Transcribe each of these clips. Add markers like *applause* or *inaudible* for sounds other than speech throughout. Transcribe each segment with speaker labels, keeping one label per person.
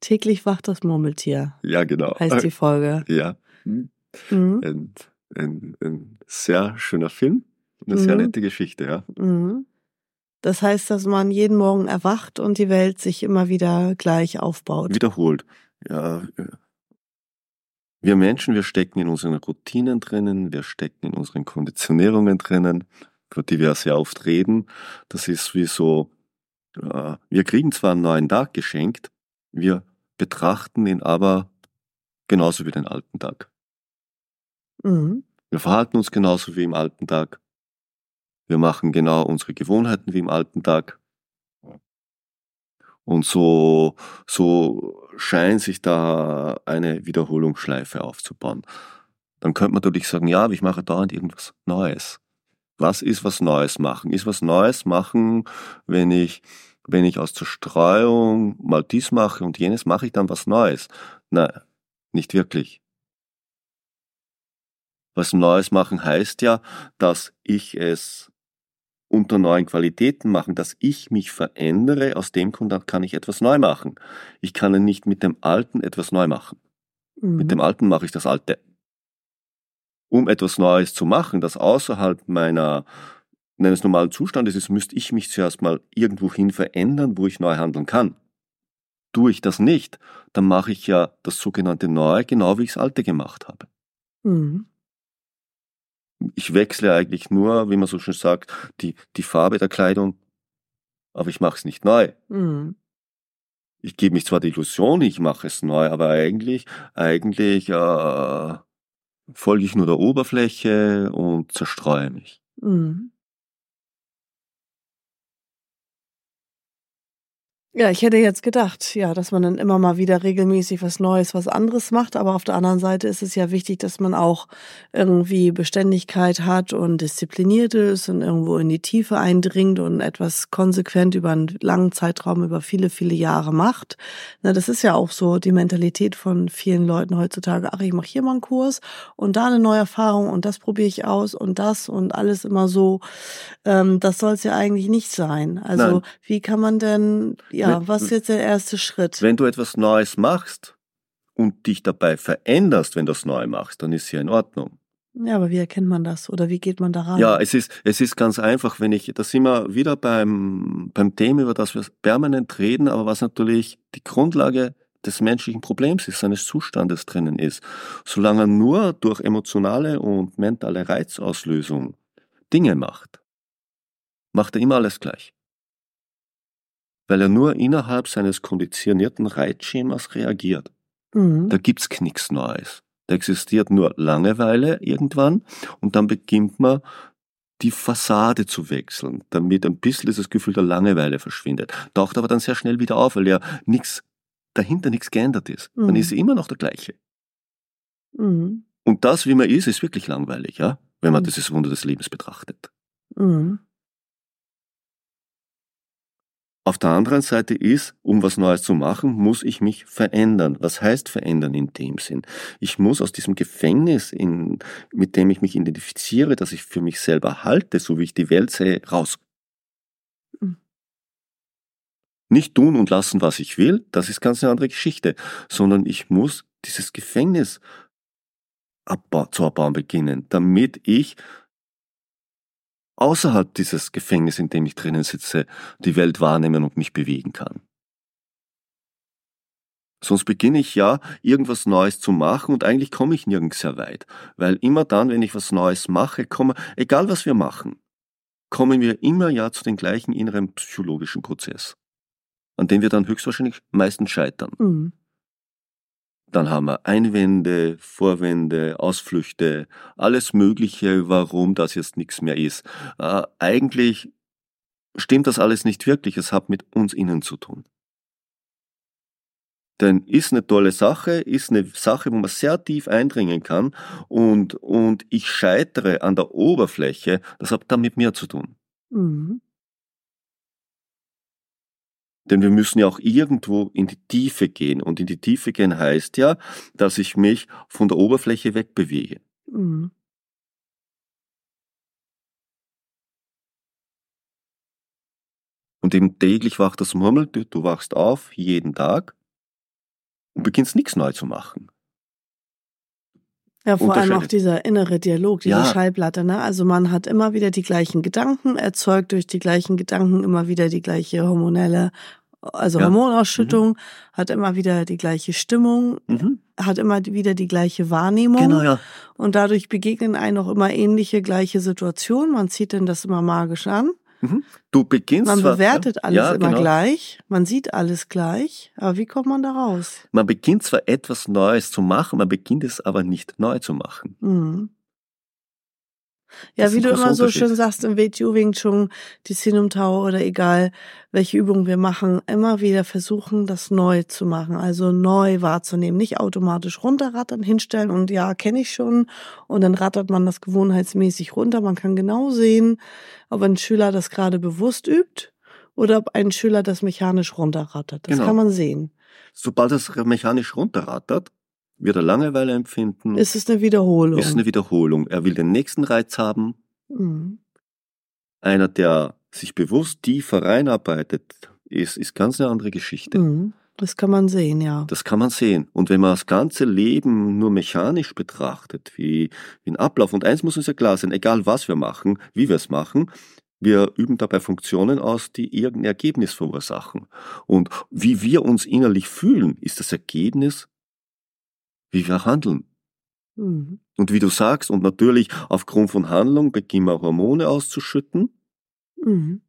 Speaker 1: Täglich wacht das Murmeltier.
Speaker 2: Ja, genau.
Speaker 1: Heißt die Folge.
Speaker 2: Ja.
Speaker 1: Mhm.
Speaker 2: Ein, ein, ein sehr schöner Film. Eine sehr
Speaker 1: Mhm.
Speaker 2: nette Geschichte, ja.
Speaker 1: Mhm. Das heißt, dass man jeden Morgen erwacht und die Welt sich immer wieder gleich aufbaut.
Speaker 2: Wiederholt. Ja. äh, Wir Menschen, wir stecken in unseren Routinen drinnen, wir stecken in unseren Konditionierungen drinnen, für die wir ja sehr oft reden. Das ist wie so, äh, wir kriegen zwar einen neuen Tag geschenkt, wir betrachten ihn aber genauso wie den alten Tag.
Speaker 1: Mhm.
Speaker 2: Wir verhalten uns genauso wie im alten Tag. Wir machen genau unsere Gewohnheiten wie im alten Tag. Und so, so scheint sich da eine Wiederholungsschleife aufzubauen. Dann könnte man natürlich sagen, ja, aber ich mache dauernd irgendwas Neues. Was ist was Neues machen? Ist was Neues machen, wenn ich, wenn ich aus Zerstreuung mal dies mache und jenes, mache ich dann was Neues? Nein, nicht wirklich. Was Neues machen heißt ja, dass ich es unter neuen Qualitäten machen, dass ich mich verändere. Aus dem Grund kann ich etwas neu machen. Ich kann nicht mit dem Alten etwas neu machen.
Speaker 1: Mhm.
Speaker 2: Mit dem Alten mache ich das Alte. Um etwas Neues zu machen, das außerhalb meiner meines normalen Zustandes ist, müsste ich mich zuerst mal irgendwohin verändern, wo ich neu handeln kann. Tue ich das nicht, dann mache ich ja das sogenannte Neue, genau wie ich das Alte gemacht habe.
Speaker 1: Mhm.
Speaker 2: ich wechsle eigentlich nur, wie man so schön sagt, die, die Farbe der Kleidung, aber ich mache es nicht neu.
Speaker 1: Mhm.
Speaker 2: Ich gebe mich zwar die Illusion, ich mache es neu, aber eigentlich, eigentlich äh, folge ich nur der Oberfläche und zerstreue mich.
Speaker 1: Mhm. Ja, ich hätte jetzt gedacht, ja, dass man dann immer mal wieder regelmäßig was Neues, was anderes macht. Aber auf der anderen Seite ist es ja wichtig, dass man auch irgendwie Beständigkeit hat und diszipliniert ist und irgendwo in die Tiefe eindringt und etwas konsequent über einen langen Zeitraum, über viele, viele Jahre macht. Na, das ist ja auch so die Mentalität von vielen Leuten heutzutage. Ach, ich mache hier mal einen Kurs und da eine neue Erfahrung und das probiere ich aus und das und alles immer so. Ähm, das soll es ja eigentlich nicht sein. Also
Speaker 2: Nein.
Speaker 1: wie kann man denn, ja,
Speaker 2: Wenn-
Speaker 1: was ist jetzt der erste Schritt?
Speaker 2: Wenn du etwas Neues machst und dich dabei veränderst, wenn du es neu machst, dann ist ja in Ordnung.
Speaker 1: Ja, aber wie erkennt man das oder wie geht man da ran?
Speaker 2: Ja, es ist, es ist ganz einfach, wenn ich, da sind wir wieder beim, beim Thema, über das wir permanent reden, aber was natürlich die Grundlage des menschlichen Problems ist, seines Zustandes drinnen ist. Solange er nur durch emotionale und mentale Reizauslösung Dinge macht, macht er immer alles gleich. Weil er nur innerhalb seines konditionierten Reizschemas reagiert.
Speaker 1: Mhm.
Speaker 2: Da gibt's nichts Neues. Da existiert nur Langeweile irgendwann und dann beginnt man die Fassade zu wechseln, damit ein bisschen dieses Gefühl der Langeweile verschwindet. Taucht aber dann sehr schnell wieder auf, weil ja nichts dahinter nichts geändert ist. Man
Speaker 1: Mhm.
Speaker 2: ist immer noch der gleiche.
Speaker 1: Mhm.
Speaker 2: Und das, wie man ist, ist wirklich langweilig, ja, wenn man
Speaker 1: Mhm.
Speaker 2: dieses Wunder des Lebens betrachtet.
Speaker 1: Mhm.
Speaker 2: Auf der anderen Seite ist, um was Neues zu machen, muss ich mich verändern. Was heißt verändern in dem Sinn? Ich muss aus diesem Gefängnis, in, mit dem ich mich identifiziere, das ich für mich selber halte, so wie ich die Welt sehe, raus.
Speaker 1: Mhm.
Speaker 2: Nicht tun und lassen, was ich will, das ist ganz eine andere Geschichte, sondern ich muss dieses Gefängnis abbau zu erbauen beginnen, damit ich außerhalb dieses Gefängnisses, in dem ich drinnen sitze, die Welt wahrnehmen und mich bewegen kann. Sonst beginne ich ja, irgendwas Neues zu machen und eigentlich komme ich nirgends sehr weit. Weil immer dann, wenn ich was Neues mache, komme, egal was wir machen, kommen wir immer ja zu dem gleichen inneren psychologischen Prozess, an dem wir dann höchstwahrscheinlich meistens scheitern.
Speaker 1: Mhm.
Speaker 2: Dann haben wir Einwände, Vorwände, Ausflüchte, alles Mögliche, warum das jetzt nichts mehr ist. Äh, eigentlich stimmt das alles nicht wirklich, es hat mit uns innen zu tun. Denn ist eine tolle Sache, ist eine Sache, wo man sehr tief eindringen kann und, und ich scheitere an der Oberfläche, das hat dann mit mir zu tun. Mhm. Denn wir müssen ja auch irgendwo in die Tiefe gehen. Und in die Tiefe gehen heißt ja, dass ich mich von der Oberfläche wegbewege. Mhm. Und eben täglich wacht das Murmeltier, du wachst auf, jeden Tag, und beginnst nichts neu zu machen.
Speaker 1: Ja, vor allem auch dieser innere Dialog, diese ja. Schallplatte, ne? Also man hat immer wieder die gleichen Gedanken, erzeugt durch die gleichen Gedanken immer wieder die gleiche hormonelle, also ja. Hormonausschüttung, mhm. hat immer wieder die gleiche Stimmung, mhm. hat immer wieder die gleiche Wahrnehmung. Genau, ja. Und dadurch begegnen einem auch immer ähnliche gleiche Situationen. Man zieht denn das immer magisch an.
Speaker 2: Mhm. Du beginnst.
Speaker 1: Man bewertet zwar, alles ja, immer genau. gleich, man sieht alles gleich, aber wie kommt man da raus?
Speaker 2: Man beginnt zwar etwas Neues zu machen, man beginnt es aber nicht neu zu machen. Mhm.
Speaker 1: Ja, wie du immer so schön sagst im WTU Wing Chun, die Sinum Tau oder egal, welche Übung wir machen, immer wieder versuchen, das neu zu machen, also neu wahrzunehmen, nicht automatisch runterrattern, hinstellen und ja, kenne ich schon und dann rattert man das gewohnheitsmäßig runter. Man kann genau sehen, ob ein Schüler das gerade bewusst übt oder ob ein Schüler das mechanisch runterrattert. Das genau. kann man sehen.
Speaker 2: Sobald es mechanisch runterrattert, wird er Langeweile empfinden.
Speaker 1: Ist es eine Wiederholung?
Speaker 2: Ist eine Wiederholung. Er will den nächsten Reiz haben. Mhm. Einer, der sich bewusst tiefer reinarbeitet, ist, ist ganz eine andere Geschichte. Mhm.
Speaker 1: Das kann man sehen, ja.
Speaker 2: Das kann man sehen. Und wenn man das ganze Leben nur mechanisch betrachtet, wie, wie ein Ablauf, und eins muss uns ja klar sein, egal was wir machen, wie wir es machen, wir üben dabei Funktionen aus, die irgendein Ergebnis verursachen. Und wie wir uns innerlich fühlen, ist das Ergebnis wie wir handeln. Mhm. Und wie du sagst, und natürlich aufgrund von Handlung beginnen wir Hormone auszuschütten. Mhm.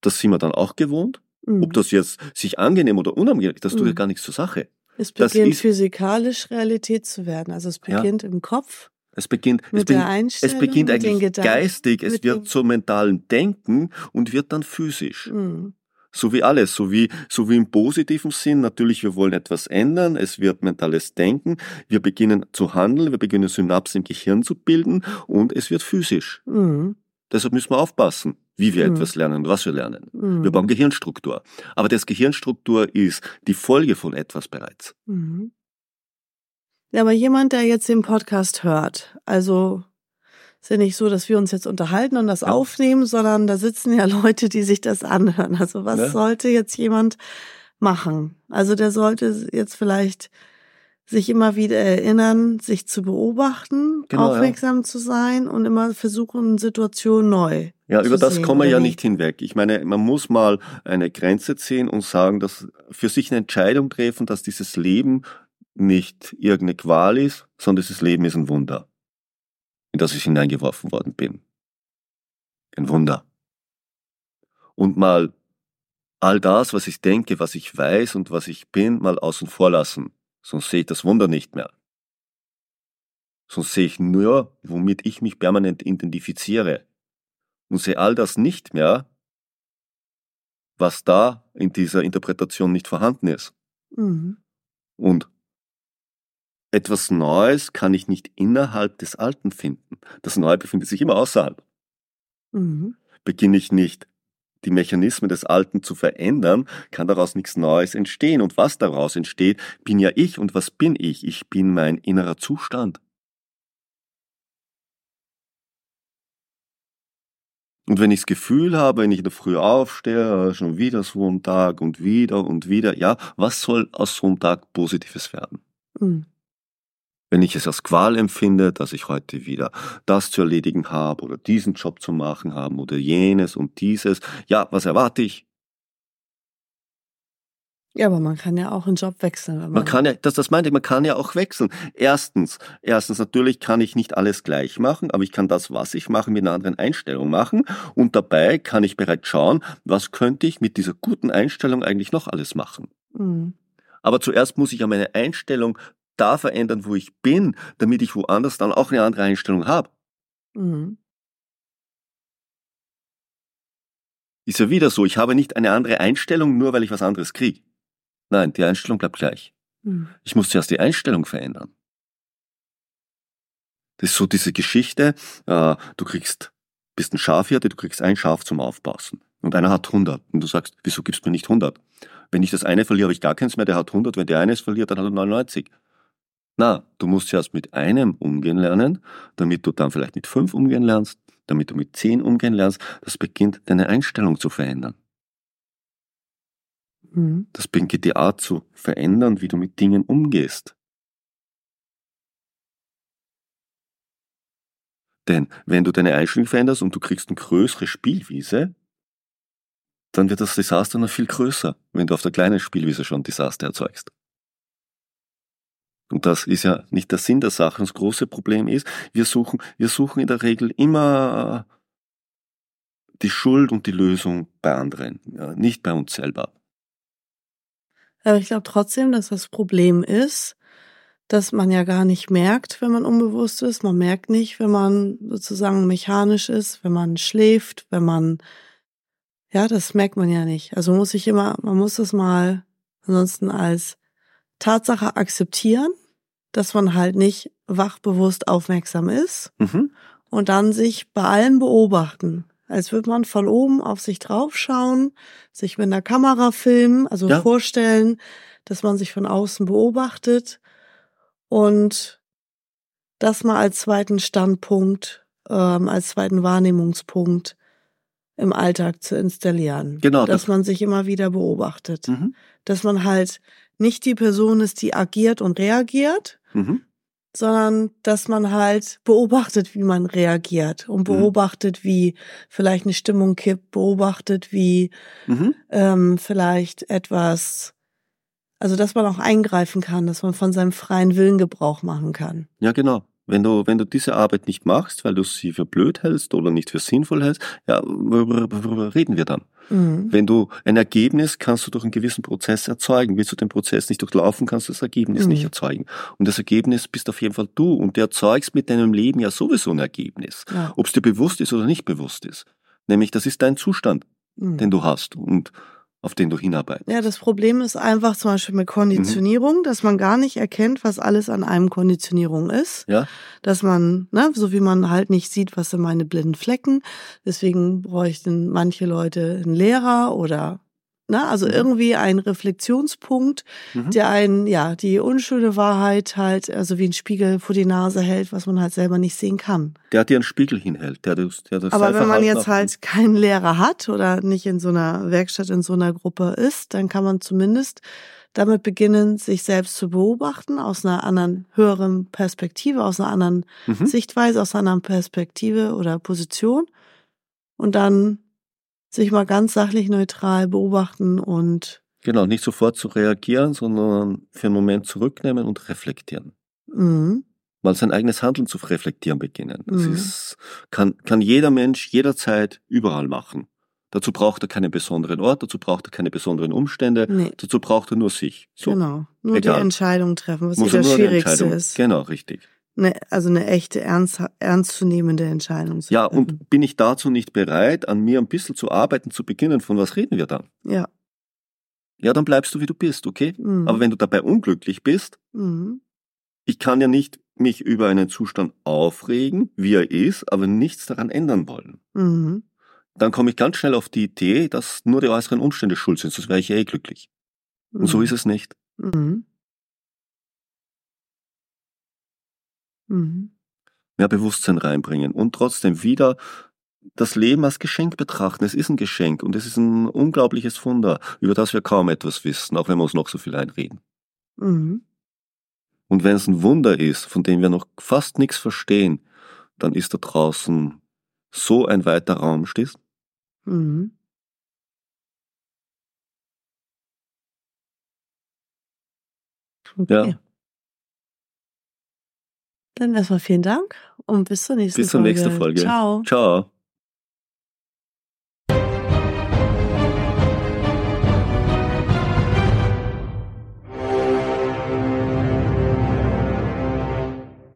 Speaker 2: Das sind wir dann auch gewohnt. Mhm. Ob das jetzt sich angenehm oder unangenehm ist, das tut ja mhm. gar nichts zur Sache.
Speaker 1: Es beginnt physikalisch Realität zu werden. Also es beginnt ja. im Kopf.
Speaker 2: Es beginnt, es, beginnt, es beginnt eigentlich geistig, es wird zum mentalen Denken und wird dann physisch. Mhm. So wie alles, so wie, so wie im positiven Sinn. Natürlich, wir wollen etwas ändern. Es wird mentales Denken. Wir beginnen zu handeln. Wir beginnen Synapsen im Gehirn zu bilden und es wird physisch. Mhm. Deshalb müssen wir aufpassen, wie wir mhm. etwas lernen und was wir lernen. Mhm. Wir brauchen Gehirnstruktur. Aber das Gehirnstruktur ist die Folge von etwas bereits. Mhm.
Speaker 1: Ja, aber jemand, der jetzt den Podcast hört, also ist ja nicht so, dass wir uns jetzt unterhalten und das ja. aufnehmen, sondern da sitzen ja *laughs* Leute, die sich das anhören. Also was ja. sollte jetzt jemand machen? Also der sollte jetzt vielleicht sich immer wieder erinnern, sich zu beobachten, genau, aufmerksam ja. zu sein und immer versuchen, Situationen neu.
Speaker 2: Ja, über das kommen wir ja nicht hinweg. Ich meine, man muss mal eine Grenze ziehen und sagen, dass für sich eine Entscheidung treffen, dass dieses Leben nicht irgendeine Qual ist, sondern dieses Leben ist ein Wunder in das ich hineingeworfen worden bin. Ein Wunder. Und mal all das, was ich denke, was ich weiß und was ich bin, mal außen vor lassen, sonst sehe ich das Wunder nicht mehr. Sonst sehe ich nur, womit ich mich permanent identifiziere und sehe all das nicht mehr, was da in dieser Interpretation nicht vorhanden ist. Mhm. Und etwas Neues kann ich nicht innerhalb des Alten finden. Das Neue befindet sich immer außerhalb. Mhm. Beginne ich nicht, die Mechanismen des Alten zu verändern, kann daraus nichts Neues entstehen. Und was daraus entsteht, bin ja ich. Und was bin ich? Ich bin mein innerer Zustand. Und wenn ich das Gefühl habe, wenn ich in der Früh aufstehe, schon wieder so ein Tag und wieder und wieder, ja, was soll aus so einem Tag Positives werden? Mhm wenn ich es als Qual empfinde, dass ich heute wieder das zu erledigen habe oder diesen Job zu machen habe oder jenes und dieses, ja, was erwarte ich?
Speaker 1: Ja, aber man kann ja auch einen Job wechseln.
Speaker 2: Man, man kann ja, das, das meinte ich, man kann ja auch wechseln. Erstens, erstens, natürlich kann ich nicht alles gleich machen, aber ich kann das, was ich mache, mit einer anderen Einstellung machen. Und dabei kann ich bereits schauen, was könnte ich mit dieser guten Einstellung eigentlich noch alles machen. Mhm. Aber zuerst muss ich ja meine Einstellung da verändern, wo ich bin, damit ich woanders dann auch eine andere Einstellung habe. Mhm. Ist ja wieder so, ich habe nicht eine andere Einstellung, nur weil ich was anderes kriege. Nein, die Einstellung bleibt gleich.
Speaker 1: Mhm.
Speaker 2: Ich muss zuerst die Einstellung verändern. Das ist so diese Geschichte, äh, du kriegst, bist ein Schafhirte, du kriegst ein Schaf zum Aufpassen. Und einer hat 100. Und du sagst, wieso gibst du mir nicht 100? Wenn ich das eine verliere, habe ich gar keins mehr, der hat 100. Wenn der eines verliert, dann hat er 99. Na, du musst zuerst mit einem umgehen lernen, damit du dann vielleicht mit fünf umgehen lernst, damit du mit zehn umgehen lernst. Das beginnt deine Einstellung zu verändern.
Speaker 1: Mhm.
Speaker 2: Das beginnt die Art zu verändern, wie du mit Dingen umgehst. Denn wenn du deine Einstellung veränderst und du kriegst eine größere Spielwiese, dann wird das Desaster noch viel größer, wenn du auf der kleinen Spielwiese schon Desaster erzeugst. Und das ist ja nicht der Sinn der Sache. Das große Problem ist, wir suchen, wir suchen in der Regel immer die Schuld und die Lösung bei anderen, nicht bei uns selber.
Speaker 1: Aber ich glaube trotzdem, dass das Problem ist, dass man ja gar nicht merkt, wenn man unbewusst ist. Man merkt nicht, wenn man sozusagen mechanisch ist, wenn man schläft, wenn man, ja, das merkt man ja nicht. Also muss ich immer, man muss das mal ansonsten als Tatsache akzeptieren, dass man halt nicht wachbewusst aufmerksam ist
Speaker 2: Mhm.
Speaker 1: und dann sich bei allem beobachten. Als würde man von oben auf sich draufschauen, sich mit einer Kamera filmen, also
Speaker 2: Ja.
Speaker 1: vorstellen, dass man sich von außen beobachtet und das mal als zweiten Standpunkt, ähm, als zweiten Wahrnehmungspunkt im Alltag zu installieren.
Speaker 2: Genau,
Speaker 1: Dass
Speaker 2: das-
Speaker 1: man sich immer wieder beobachtet.
Speaker 2: Mhm.
Speaker 1: Dass man halt nicht die Person ist, die agiert und reagiert,
Speaker 2: Mhm.
Speaker 1: sondern dass man halt beobachtet, wie man reagiert und
Speaker 2: Mhm.
Speaker 1: beobachtet, wie vielleicht eine Stimmung kippt, beobachtet, wie
Speaker 2: Mhm.
Speaker 1: ähm, vielleicht etwas, also dass man auch eingreifen kann, dass man von seinem freien Willen Gebrauch machen kann.
Speaker 2: Ja, genau. Wenn du, wenn du diese Arbeit nicht machst, weil du sie für blöd hältst oder nicht für sinnvoll hältst, ja, worüber, reden wir dann?
Speaker 1: Mhm.
Speaker 2: Wenn du ein Ergebnis kannst du durch einen gewissen Prozess erzeugen. Willst du den Prozess nicht durchlaufen, kannst du das Ergebnis
Speaker 1: Mhm.
Speaker 2: nicht erzeugen. Und das Ergebnis bist auf jeden Fall du. Und du erzeugst mit deinem Leben ja sowieso ein Ergebnis.
Speaker 1: Ja.
Speaker 2: Ob es dir bewusst ist oder nicht bewusst ist. Nämlich, das ist dein Zustand,
Speaker 1: Mhm.
Speaker 2: den du hast und auf den du hinarbeitest.
Speaker 1: Ja, das Problem ist einfach zum Beispiel mit Konditionierung, dass man gar nicht erkennt, was alles an einem Konditionierung ist.
Speaker 2: Ja?
Speaker 1: Dass man, ne, so wie man halt nicht sieht, was sind meine blinden Flecken. Deswegen bräuchten manche Leute einen Lehrer oder, ne, also
Speaker 2: Mhm.
Speaker 1: irgendwie einen Reflexionspunkt,
Speaker 2: Mhm.
Speaker 1: der einen, ja, die unschöne Wahrheit halt, also wie ein Spiegel vor die Nase hält, was man halt selber nicht sehen kann.
Speaker 2: Der dir einen Spiegel hinhält. Der, das- der das
Speaker 1: Aber wenn man jetzt
Speaker 2: auch-
Speaker 1: halt keinen Lehrer hat oder nicht in so einer Werkstatt, in so einer Gruppe ist, dann kann man zumindest damit beginnen, sich selbst zu beobachten aus einer anderen, höheren Perspektive, aus einer anderen
Speaker 2: Mhm.
Speaker 1: Sichtweise, aus einer anderen Perspektive oder Position und dann sich mal ganz sachlich neutral beobachten und
Speaker 2: Genau, nicht sofort zu reagieren, sondern für einen Moment zurücknehmen und reflektieren.
Speaker 1: mh,
Speaker 2: Mal sein eigenes Handeln zu reflektieren beginnen. Das
Speaker 1: Mhm.
Speaker 2: ist, kann, kann jeder Mensch jederzeit überall machen. Dazu braucht er keinen besonderen Ort, dazu braucht er keine besonderen Umstände,
Speaker 1: nee,
Speaker 2: dazu braucht er nur sich. So.
Speaker 1: genau. Nur
Speaker 2: Egal.
Speaker 1: die Entscheidung treffen, was
Speaker 2: Muss
Speaker 1: das Schwierigste ist.
Speaker 2: Genau, richtig.
Speaker 1: Ne, also eine echte, ernst, ernstzunehmende Entscheidung. Zu
Speaker 2: Ja,
Speaker 1: treffen.
Speaker 2: und bin ich dazu nicht bereit, an mir ein bisschen zu arbeiten, zu beginnen, von was reden wir dann?
Speaker 1: Ja.
Speaker 2: Ja, dann bleibst du, wie du bist, okay?
Speaker 1: Mhm.
Speaker 2: Aber wenn du dabei unglücklich bist,
Speaker 1: Mhm.
Speaker 2: ich kann ja nicht mich über einen Zustand aufregen, wie er ist, aber nichts daran ändern wollen.
Speaker 1: Mhm.
Speaker 2: Dann komme ich ganz schnell auf die Idee, dass nur die äußeren Umstände schuld sind, sonst wäre ich ja eh glücklich. Und so ist es nicht.
Speaker 1: Mhm. Mhm.
Speaker 2: Mehr Bewusstsein reinbringen und trotzdem wieder das Leben als Geschenk betrachten. Es ist ein Geschenk und es ist ein unglaubliches Wunder, über das wir kaum etwas wissen, auch wenn wir uns noch so viel einreden.
Speaker 1: Mhm.
Speaker 2: Und wenn es ein Wunder ist, von dem wir noch fast nichts verstehen, dann ist da draußen so ein weiter Raum, stehst?
Speaker 1: Mhm. Okay.
Speaker 2: Ja.
Speaker 1: Dann erstmal vielen Dank und bis zur nächsten
Speaker 2: Bis zur
Speaker 1: Folge.
Speaker 2: nächsten Folge.
Speaker 1: Ciao.
Speaker 2: Ciao.